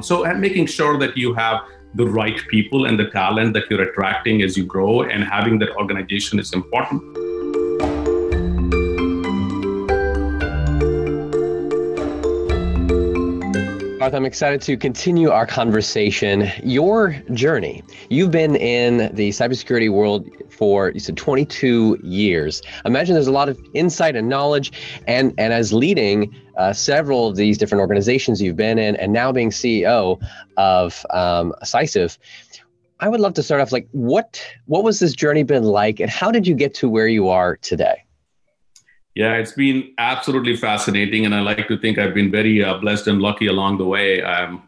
on. So, making sure that you have the right people and the talent that you're attracting as you grow and having that organization is important. Parth, I'm excited to continue our conversation. Your journey. You've been in the cybersecurity world for you said 22 years. Imagine there's a lot of insight and knowledge, and and as leading uh, several of these different organizations you've been in, and now being CEO of um, I would love to start off like what what was this journey been like, and how did you get to where you are today? Yeah, it's been absolutely fascinating, and I like to think I've been very uh, blessed and lucky along the way. Um,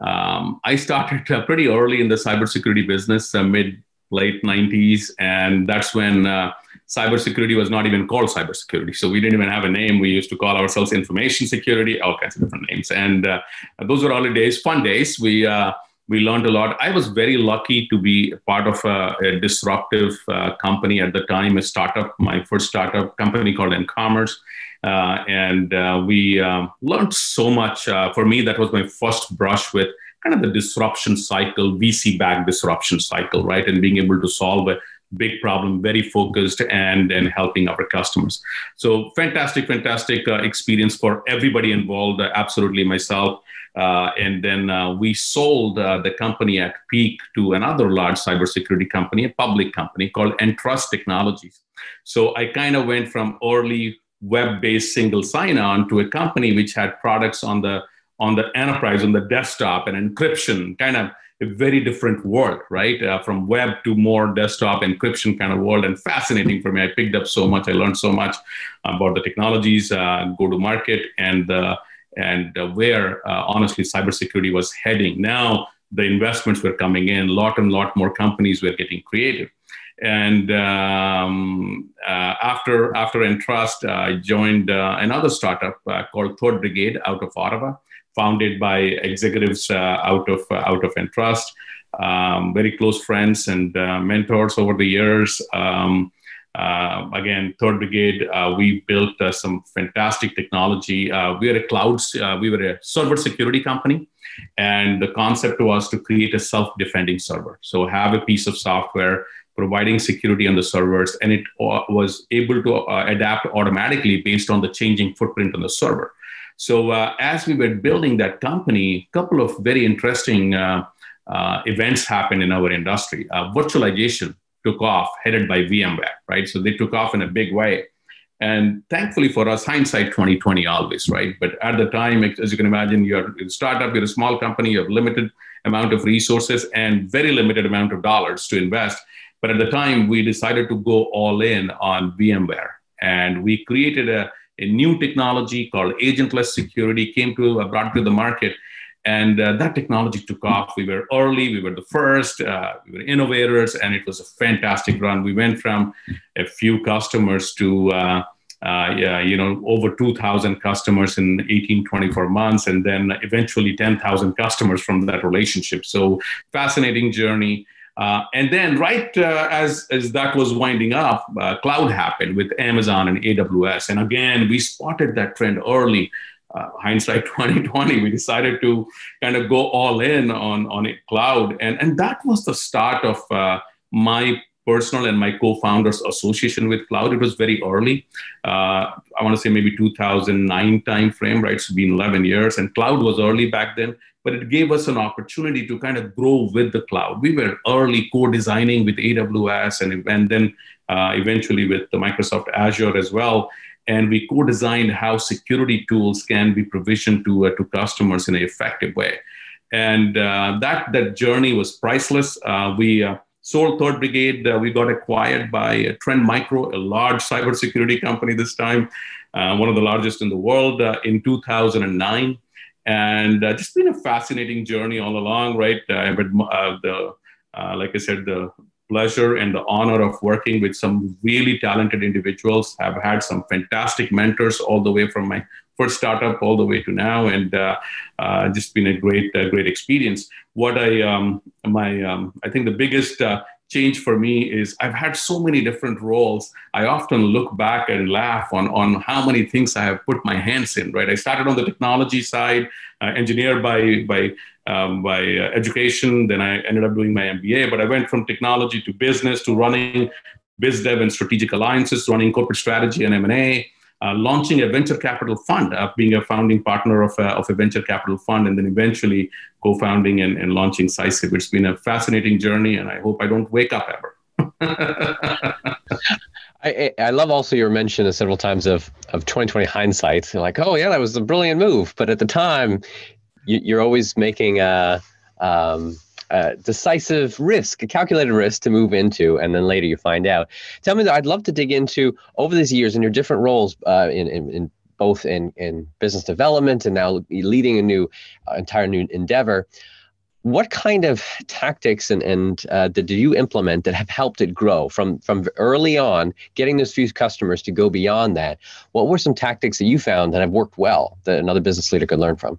um, I started uh, pretty early in the cybersecurity business, uh, mid late 90s, and that's when uh, cybersecurity was not even called cybersecurity. So we didn't even have a name. We used to call ourselves information security, all kinds of different names, and uh, those were early days, fun days. We uh, we learned a lot. I was very lucky to be part of a, a disruptive uh, company at the time, a startup, my first startup company called enCommerce. Uh, and uh, we um, learned so much. Uh, for me, that was my first brush with kind of the disruption cycle, VC backed disruption cycle, right? And being able to solve a big problem, very focused and, and helping our customers. So fantastic, fantastic uh, experience for everybody involved, uh, absolutely myself. Uh, and then uh, we sold uh, the company at peak to another large cybersecurity company, a public company called Entrust Technologies. So I kind of went from early web-based single sign-on to a company which had products on the on the enterprise, on the desktop, and encryption, kind of a very different world, right? Uh, from web to more desktop encryption kind of world, and fascinating for me. I picked up so much. I learned so much about the technologies, uh, go to market, and uh, and uh, where uh, honestly cybersecurity was heading. Now the investments were coming in, lot and lot more companies were getting creative. And um, uh, after after Entrust, I joined another startup called Third Brigade out of Ottawa, founded by executives uh, out of out of Entrust. Um, very close friends and mentors over the years. Um, uh, again, Third Brigade, uh, we built uh, some fantastic technology. Uh, we are a cloud, uh, we were a server security company, and the concept was to create a self-defending server. So have a piece of software providing security on the servers, and it uh, was able to adapt automatically based on the changing footprint on the server. So uh, as we were building that company, a couple of very interesting uh, uh, events happened in our industry. virtualization took off, headed by VMware, right? So they took off in a big way. And thankfully for us, hindsight 2020 always, right? But at the time, as you can imagine, you're a startup, you're a small company, you have limited amount of resources and very limited amount of dollars to invest. But at the time, we decided to go all in on VMware. And we created a, a new technology called agentless security, came to, uh, brought to the market and uh, that technology took off. We were early, we were the first, uh, we were innovators, and it was a fantastic run. We went from a few customers to uh, uh yeah, you know, over 2,000 customers in 18, 24 months, and then eventually 10,000 customers from that relationship. So fascinating journey. Uh, and then, right uh, as as that was winding up, uh, cloud happened with Amazon and AWS. And again, we spotted that trend early. Uh, hindsight 2020 we decided to kind of go all in on on it cloud. And and that was the start of uh, my personal and my co-founders association with cloud. It was very early. Uh, i want to say maybe 2009 time frame right? It's been 11 years. And cloud was early back then but it gave us an opportunity to kind of grow with the cloud we were early co-designing with aws and, and then uh, eventually with the microsoft azure as well and we co-designed how security tools can be provisioned to, uh, to customers in an effective way. And uh, that, that journey was priceless. Uh, we uh, sold Third Brigade. Uh, we got acquired by Trend Micro, a large cybersecurity company this time, one of the largest in the world in 2009. And just been a fascinating journey all along, right? but the, like I said, the pleasure and the honor of working with some really talented individuals. I've had some fantastic mentors all the way from my first startup all the way to now, and uh, uh, just been a great, uh, great experience. What I, um, my, um, I think the biggest uh, change for me is I've had so many different roles. I often look back and laugh on, on how many things I have put my hands in, right? I started on the technology side, uh, engineer by, by um, by uh, education. Then I ended up doing my MBA. But I went from technology to business to running biz dev and strategic alliances, running corporate strategy and M&A, launching a venture capital fund, uh, being a founding partner of a, of a venture capital fund, and then eventually co-founding and, and launching Cysiv. It's been a fascinating journey, and I hope I don't wake up ever. I, I love also your mention of several times of of 2020 hindsight. You're like, oh yeah, that was a brilliant move, but at the time, you, are always making a, um, decisive risk, a calculated risk to move into, and then later you find out. Tell me, that I'd love to dig into over these years in your different roles uh, in, in, in both in in business development and now leading a new uh, entire new endeavor. What kind of tactics and, and uh, did you implement that have helped it grow? From from early on getting those few customers to go beyond that what were some tactics that you found that have worked well that another business leader could learn from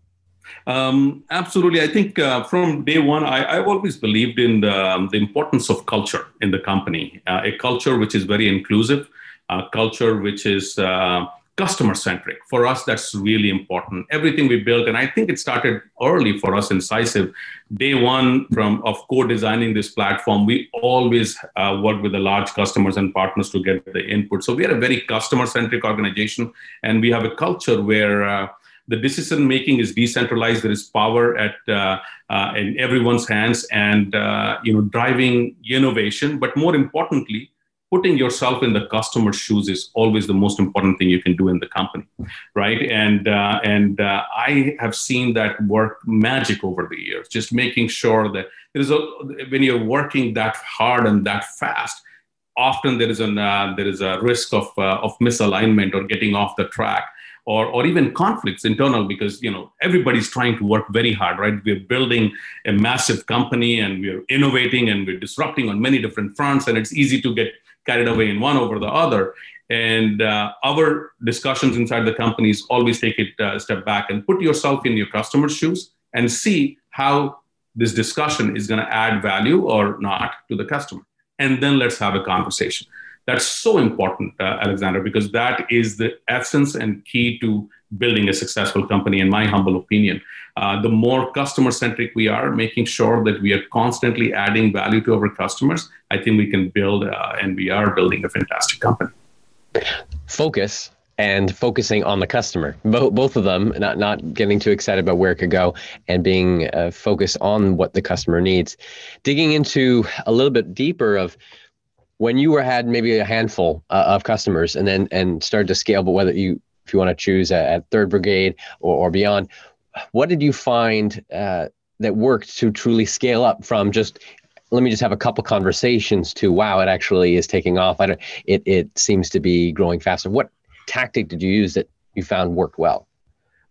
um, absolutely i think uh, from day one I, have always believed in the, um, the, importance of culture in the company uh, a culture which is very inclusive a culture which is uh, customer centric. For us, that's really important. Everything we built, and I think it started early for us in Cysiv. Day one from of co-designing this platform, we always uh, work with the large customers and partners to get the input. So we are a very customer centric organization, and we have a culture where. The decision making is decentralized. There is power at uh, uh, in everyone's hands, and uh, you know driving innovation. But more importantly, putting yourself in the customer's shoes is always the most important thing you can do in the company right and uh, and uh, i have seen that work magic over the years just making sure that there's a when you're working that hard and that fast often there is an uh, there is a risk of uh, of misalignment or getting off the track or, or even conflicts internal because you know everybody's trying to work very hard right we're building a massive company and we're innovating and we're disrupting on many different fronts and it's easy to get carried away in one over the other. And uh, our discussions inside the companies always take it uh, a step back and put yourself in your customer's shoes and see how this discussion is going to add value or not to the customer. And then let's have a conversation. That's so important, uh, Alexander, because that is the essence and key to building a successful company, in my humble opinion. Uh, the more customer centric we are, making sure that we are constantly adding value to our customers, I think we can build, uh, and we are building a fantastic company. Focus and focusing on the customer, Bo- both of them, not not getting too excited about where it could go, and being uh, focused on what the customer needs. Digging into a little bit deeper of when you were had maybe a handful uh, of customers and then and started to scale, but whether you if you want to choose at, Third Brigade or, or beyond, what did you find uh, that worked to truly scale up from just let me just have a couple conversations to wow, it actually is taking off. I don't, it it seems to be growing faster. What tactic did you use that you found worked well?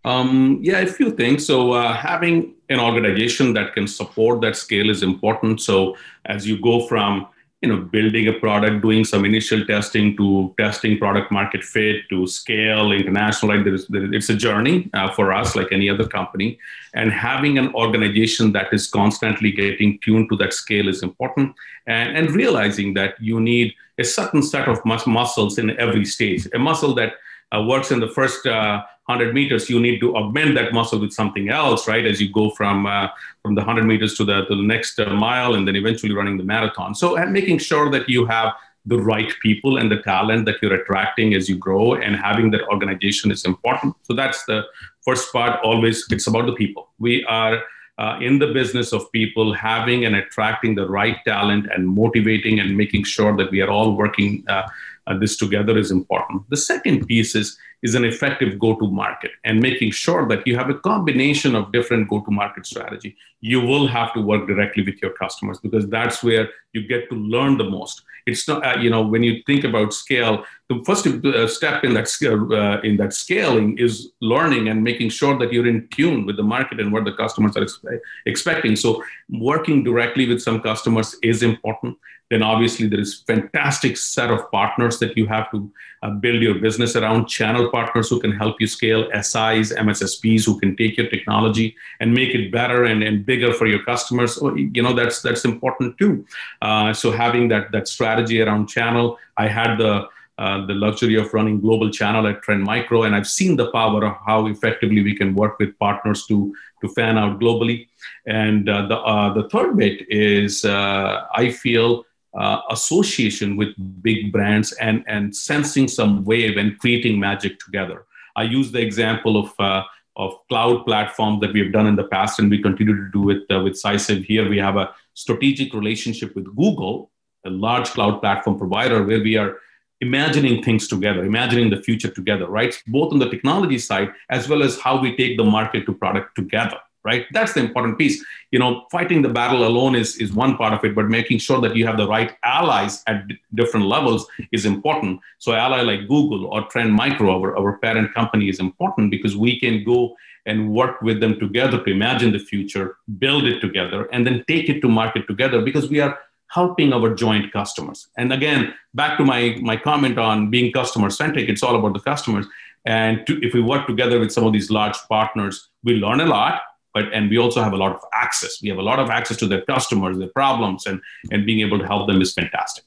Um, yeah, a few things. So uh, having an organization that can support that scale is important. So as you go from you know building a product doing some initial testing to testing product market fit to scale international like there's, there, it's a journey uh, for us like any other company. And having an organization that is constantly getting tuned to that scale is important. And, and realizing that you need a certain set of mus- muscles in every stage. A muscle that uh, works in the first uh, 100 meters, you need to augment that muscle with something else, right? As you go from uh, from the 100 meters to the to the next uh, mile, and then eventually running the marathon. So, and making sure that you have the right people and the talent that you're attracting as you grow, and having that organization is important. So that's the first part. Always, it's about the people. We are. Uh, in the business of people having and attracting the right talent and motivating and making sure that we are all working uh, uh, this together is important. The second piece is, is an effective go to market and making sure that you have a combination of different go to market strategy. You will have to work directly with your customers because that's where you get to learn the most. It's not, uh, you know, when you think about scale, the first uh, step in that scale, uh, in that scaling is learning and making sure that you're in tune with the market and what the customers are expe- expecting. So working directly with some customers is important then obviously there is fantastic set of partners that you have to uh, build your business around channel partners who can help you scale sis mssps who can take your technology and make it better and, and bigger for your customers so, you know that's that's important too uh, so having that that strategy around channel i had the uh, the luxury of running global channel at Trend Micro, and I've seen the power of how effectively we can work with partners to to fan out globally. And uh, the, uh, the third bit is uh, I feel uh, association with big brands and, and sensing some wave and creating magic together. I use the example of, uh, of cloud platform that we have done in the past and we continue to do it uh, with Cysiv. Here we have a strategic relationship with Google, a large cloud platform provider, where we are imagining things together, imagining the future together, right? Both on the technology side as well as how we take the market to product together right? That's the important piece. You know fighting the battle alone is is one part of it but making sure that you have the right allies at d- different levels is important. So ally like google or trend micro our, our parent company is important because we can go and work with them together to imagine the future build it together and then take it to market together because we are helping our joint customers. And again back to my my comment on being customer centric it's all about the customers. And to, if we work together with some of these large partners we learn a lot but and we also have a lot of access. We have a lot of access to their customers their problems and and being able to help them is fantastic.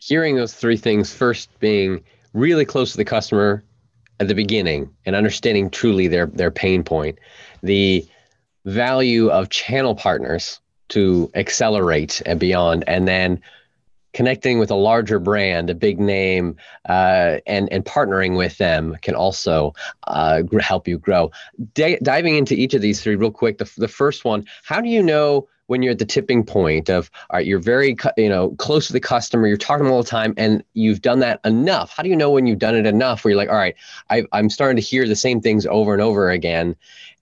Hearing those three things first being really close to the customer at the beginning and understanding truly their their pain point the value of channel partners to accelerate and beyond and then connecting with a larger brand, a big name, uh, and and partnering with them can also uh, help you grow. D- diving into each of these three real quick. The, the first one, how do you know when you're at the tipping point of all right, you're very you know close to the customer, you're talking all the time, and you've done that enough? How do you know when you've done it enough where you're like, all right, I, I'm starting to hear the same things over and over again,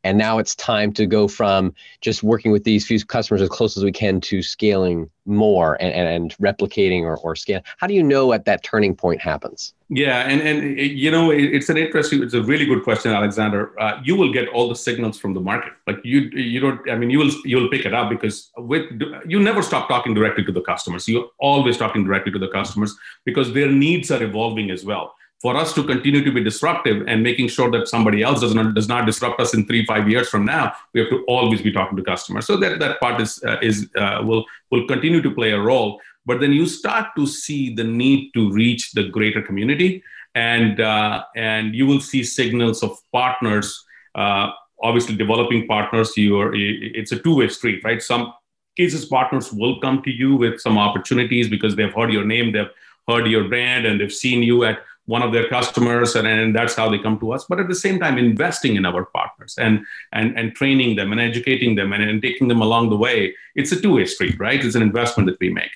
and now it's time to go from just working with these few customers as close as we can to scaling more and, and, and replicating or, or scale. How do you know at that turning point happens? Yeah, and, and you know, it's an interesting, it's a really good question, Alexander. Uh, you will get all the signals from the market. Like you, you don't, I mean, you will, you will pick it up because with, you never stop talking directly to the customers. You're always talking directly to the customers because their needs are evolving as well for us to continue to be disruptive and making sure that somebody else does not does not disrupt us in three five years from now we have to always be talking to customers. So that that part is uh, is uh, will will continue to play a role. But then you start to see the need to reach the greater community and uh, and you will see signals of partners uh, obviously developing partners. You are it's a two-way street right? Some cases partners will come to you with some opportunities because they've heard your name they've heard your brand and they've seen you at one of their customers and, and that's how they come to us. But at the same time investing in our partners and and and training them and educating them and, and taking them along the way it's a two-way street right? It's an investment that we make.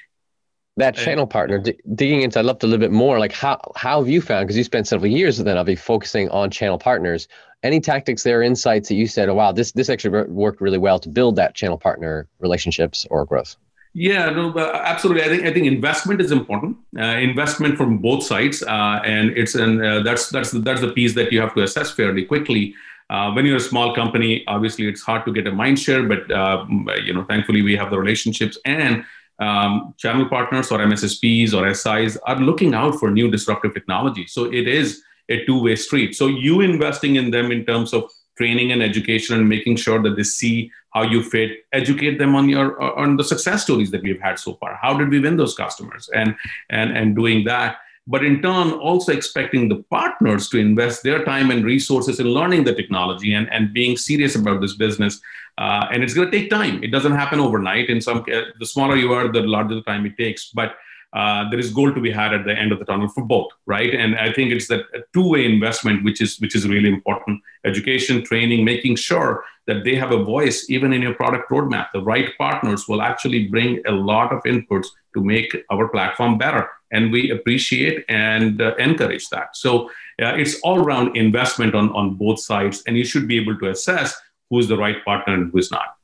That channel partner d- digging into i loved a little bit more like how how have you found because you spent several years with them be focusing on channel partners. Any tactics there insights that you said oh wow this this actually worked really well to build that channel partner relationships or growth yeah, no, absolutely. I think I think investment is important. Uh, investment from both sides, uh, and it's and uh, that's that's the, that's the piece that you have to assess fairly quickly. Uh, when you're a small company, obviously it's hard to get a mind share, but uh, you know, thankfully we have the relationships and um, channel partners or MSSPs or SIs are looking out for new disruptive technology. So it is a two-way street. So you investing in them in terms of training and education and making sure that they see how you fit educate them on your on the success stories that we've had so far. How did we win those customers? And and and doing that. But in turn also expecting the partners to invest their time and resources in learning the technology and, and being serious about this business. Uh, and it's going to take time. It doesn't happen overnight. In some uh, the smaller you are the larger the time it takes. But uh, there is gold to be had at the end of the tunnel for both right? And i think it's that two-way investment which is which is really important. Education training making sure that they have a voice even in your product roadmap. The right partners will actually bring a lot of inputs to make our platform better. And we appreciate and uh, encourage that. So uh, it's all around investment on on both sides. And you should be able to assess who's the right partner and who's not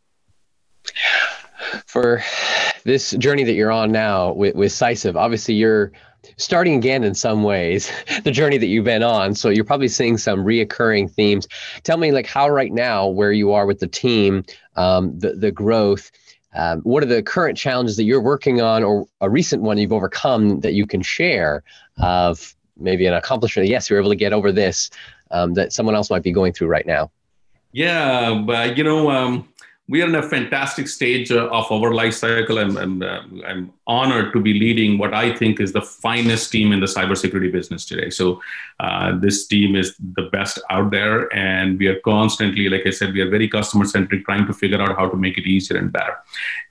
for this journey that you're on now with, with Cysiv, obviously you're starting again in some ways the journey that you've been on. So you're probably seeing some reoccurring themes. Tell me like how right now where you are with the team um, the, the growth um, what are the current challenges that you're working on or a recent one you've overcome that you can share of maybe an accomplishment yes you're able to get over this um, that someone else might be going through right now? Yeah but you know um, we are in a fantastic stage uh, of our life cycle. I'm, I'm, uh, I'm honored to be leading what I think is the finest team in the cybersecurity business today. So, uh, this team is the best out there, and we are constantly, like I said, we are very customer centric, trying to figure out how to make it easier and better.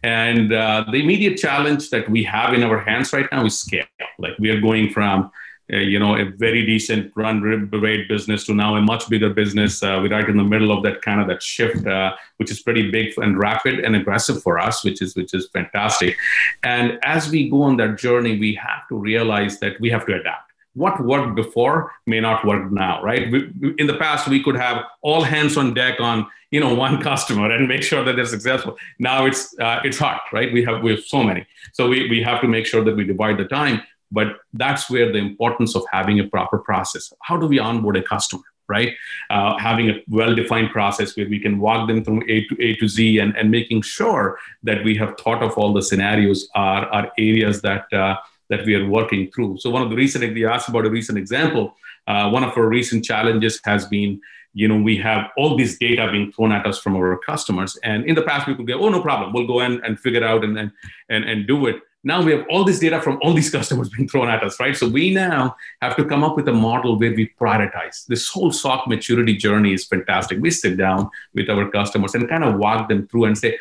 And uh, the immediate challenge that we have in our hands right now is scale. Like we are going from you know, a very decent run rate business to now a much bigger business. Uh, we're right in the middle of that kind of that shift, uh, which is pretty big and rapid and aggressive for us, which is which is fantastic. And as we go on that journey, we have to realize that we have to adapt. What worked before may not work now, right? We, in the past, we could have all hands on deck on you know one customer and make sure that they're successful. Now it's uh, it's hard, right? We have we have so many, so we we have to make sure that we divide the time but that's where the importance of having a proper process. How do we onboard a customer? right? Uh, having a well-defined process where we can walk them from A to A to Z, and, and making sure that we have thought of all the scenarios are, are areas that uh, that we are working through. So one of the recent you asked about a recent example. Uh, one of our recent challenges has been. You know, we have all this data being thrown at us from our customers. And in the past, we could go, oh, no problem. We'll go in and figure out and, and, and, and do it now we have all this data from all these customers being thrown at us, right? So we now have to come up with a model where we prioritize. This whole SOC maturity journey is fantastic. We sit down with our customers and kind of walk them through and say,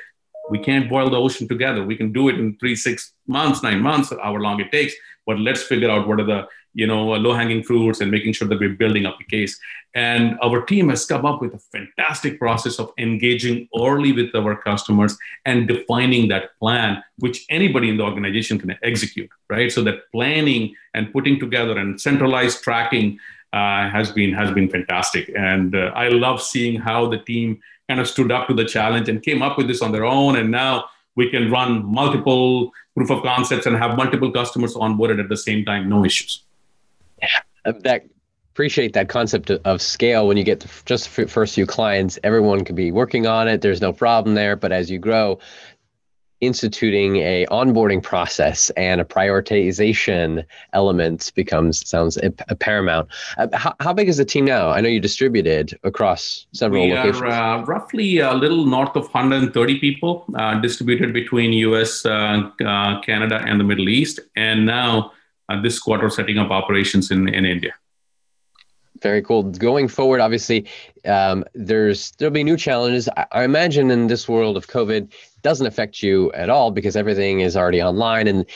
we can't boil the ocean together. We can do it in three, six months, nine months, however long it takes. But let's figure out what are the you know low hanging fruits and making sure that we're building up a case. And our team has come up with a fantastic process of engaging early with our customers and defining that plan, which anybody in the organization can execute. Right. So that planning and putting together and centralized tracking uh, has been has been fantastic. And uh, I love seeing how the team kind of stood up to the challenge and came up with this on their own. And now we can run multiple proof of concepts and have multiple customers onboarded at the same time, no issues. Uh, that appreciate that concept of scale when you get just the first few clients everyone can be working on it there's no problem there but as you grow instituting a onboarding process and a prioritization element becomes sounds a, a paramount. Uh, how, how, big is the team now? I know you distributed across several we locations. are uh, roughly a little north of 130 people uh, distributed between US, uh, uh, Canada, and the Middle East, and now uh, this quarter setting up operations in, in India. Very cool. Going forward, obviously, um, there's there'll be new challenges. I, I, imagine in this world of COVID, doesn't affect you at all because everything is already online. And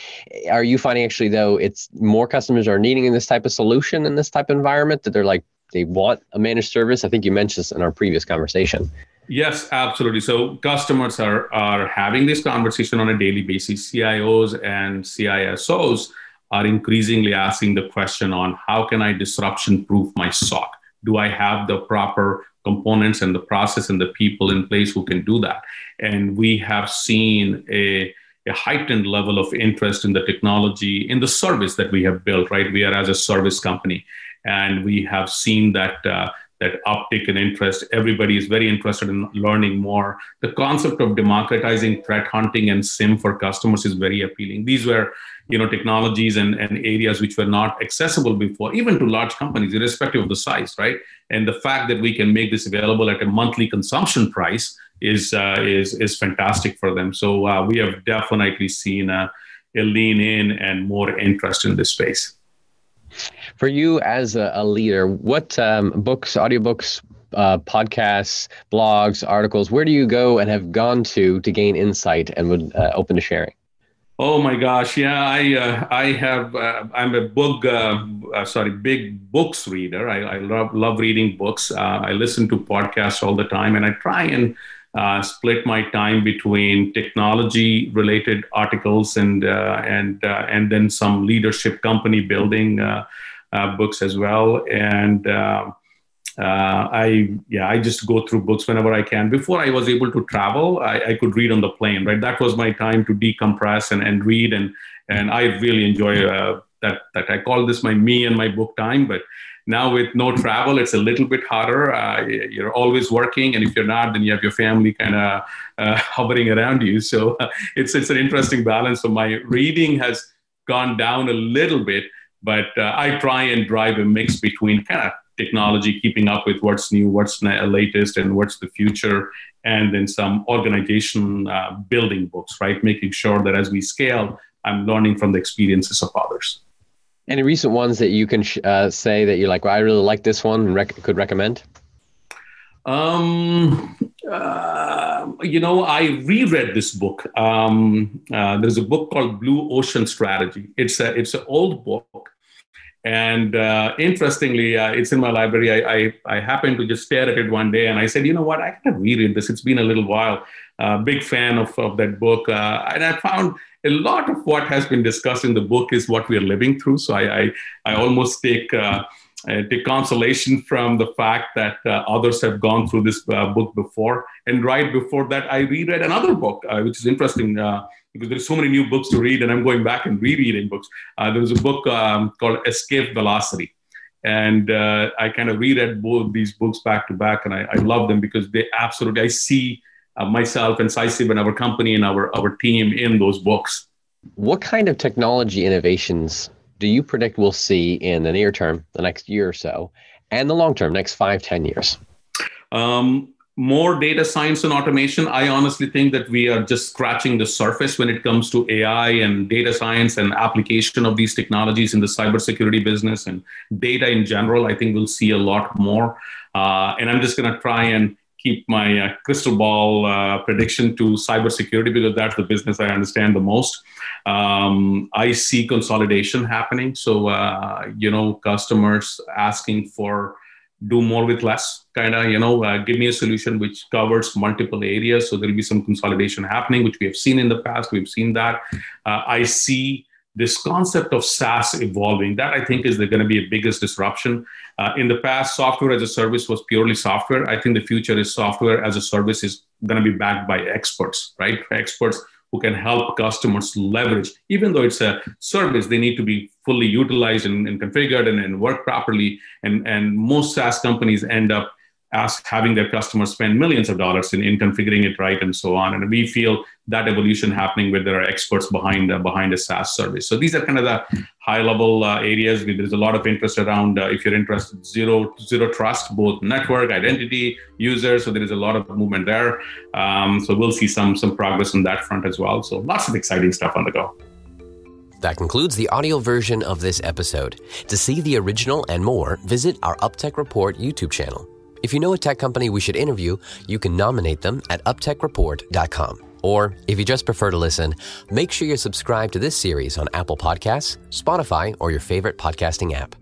are you finding actually though it's more customers are needing this type of solution in this type of environment that they're like they want a managed service? I think you mentioned this in our previous conversation. Yes, absolutely. So customers are are having this conversation on a daily basis. CIOs and CISOs are increasingly asking the question on how can I disruption proof my SOC? Do I have the proper components and the process and the people in place who can do that? And we have seen a, a heightened level of interest in the technology, in the service that we have built, right? We are as a service company. And we have seen that uh, that uptick in interest. Everybody is very interested in learning more. The concept of democratizing threat hunting and SIEM for customers is very appealing. These were, you know, technologies and, and areas which were not accessible before, even to large companies, irrespective of the size, right? And the fact that we can make this available at a monthly consumption price is uh, is is fantastic for them. So uh, we have definitely seen a, a lean in and more interest in this space. For you as a, a leader, what um, books, audiobooks, uh, podcasts, blogs, articles, where do you go and have gone to to gain insight and would uh, open to sharing? Oh my gosh, yeah, I uh, I have uh, I'm a book uh, uh, sorry big books reader. I, I love love reading books. I listen to podcasts all the time, and I try and uh, split my time between technology related articles and uh, and uh, and then some leadership company building uh, uh, books as well and uh, I yeah I just go through books whenever I can. Before I was able to travel, I, I, could read on the plane. Right, that was my time to decompress and, and read, and and I really enjoy that. That I call this my me and my book time. But now with no travel, it's a little bit harder. Uh, you're always working, and if you're not, then you have your family kind of uh, hovering around you. So uh, it's it's an interesting balance. So my reading has gone down a little bit, but uh, I try and drive a mix between kind of technology, keeping up with what's new, what's latest, and what's the future, and then some organization uh, building books, right? Making sure that as we scale, I'm learning from the experiences of others. Any recent ones that you can uh, say that you're like, well, I really like this one and rec- could recommend? Um, uh, you know, I reread this book. Um, uh, there's a book called Blue Ocean Strategy. It's a it's an old book, and uh, interestingly, uh, it's in my library. I, I, I happened to just stare at it one day, and I said, you know what, I gotta reread this. It's been a little while. Uh, big fan of of that book, uh, and I found a lot of what has been discussed in the book is what we are living through. So I I, I almost take uh, take consolation from the fact that uh, others have gone through this uh, book before. And right before that, I reread another book, uh, which is interesting uh, because there's so many new books to read, and I'm going back and rereading books. Uh, there was a book um, called Escape Velocity. And I kind of reread both these books back to back, and I, I love them because they absolutely, I see myself and Cysiv and our company and our, our team in those books. What kind of technology innovations do you predict we'll see in the near term, the next year or so, and the long term, next five, ten years? Um, more data science and automation. I honestly think that we are just scratching the surface when it comes to AI and data science and application of these technologies in the cybersecurity business and data in general. I think we'll see a lot more. Uh, and I'm just going to try and keep my uh, crystal ball uh, prediction to cybersecurity because that's the business I understand the most. Um, I see consolidation happening. So, uh, you know, customers asking for do more with less, kind of, you know, uh, give me a solution which covers multiple areas. So there'll be some consolidation happening, which we have seen in the past. We've seen that. Uh, I see this concept of SaaS evolving. That I think is going to be a biggest disruption. Uh, in the past, software as a service was purely software. I think the future is software as a service is going to be backed by experts, right? Experts who can help customers leverage, even though it's a service, they need to be fully utilized and, and configured and, and work properly. And, and most SaaS companies end up ask having their customers spend millions of dollars in, in configuring it right and so on. And we feel that evolution happening where there are experts behind uh, behind a SaaS service. So these are kind of the high level uh, areas. There's a lot of interest around uh, if you're interested zero zero trust, both network, identity, users. So there is a lot of movement there. Um, so we'll see some some progress on that front as well. So lots of exciting stuff on the go. That concludes the audio version of this episode. To see the original and more, visit our UpTech Report YouTube channel. If you know a tech company we should interview, you can nominate them at uptechreport.com. Or, if you just prefer to listen, make sure you're subscribed to this series on Apple Podcasts, Spotify, or your favorite podcasting app.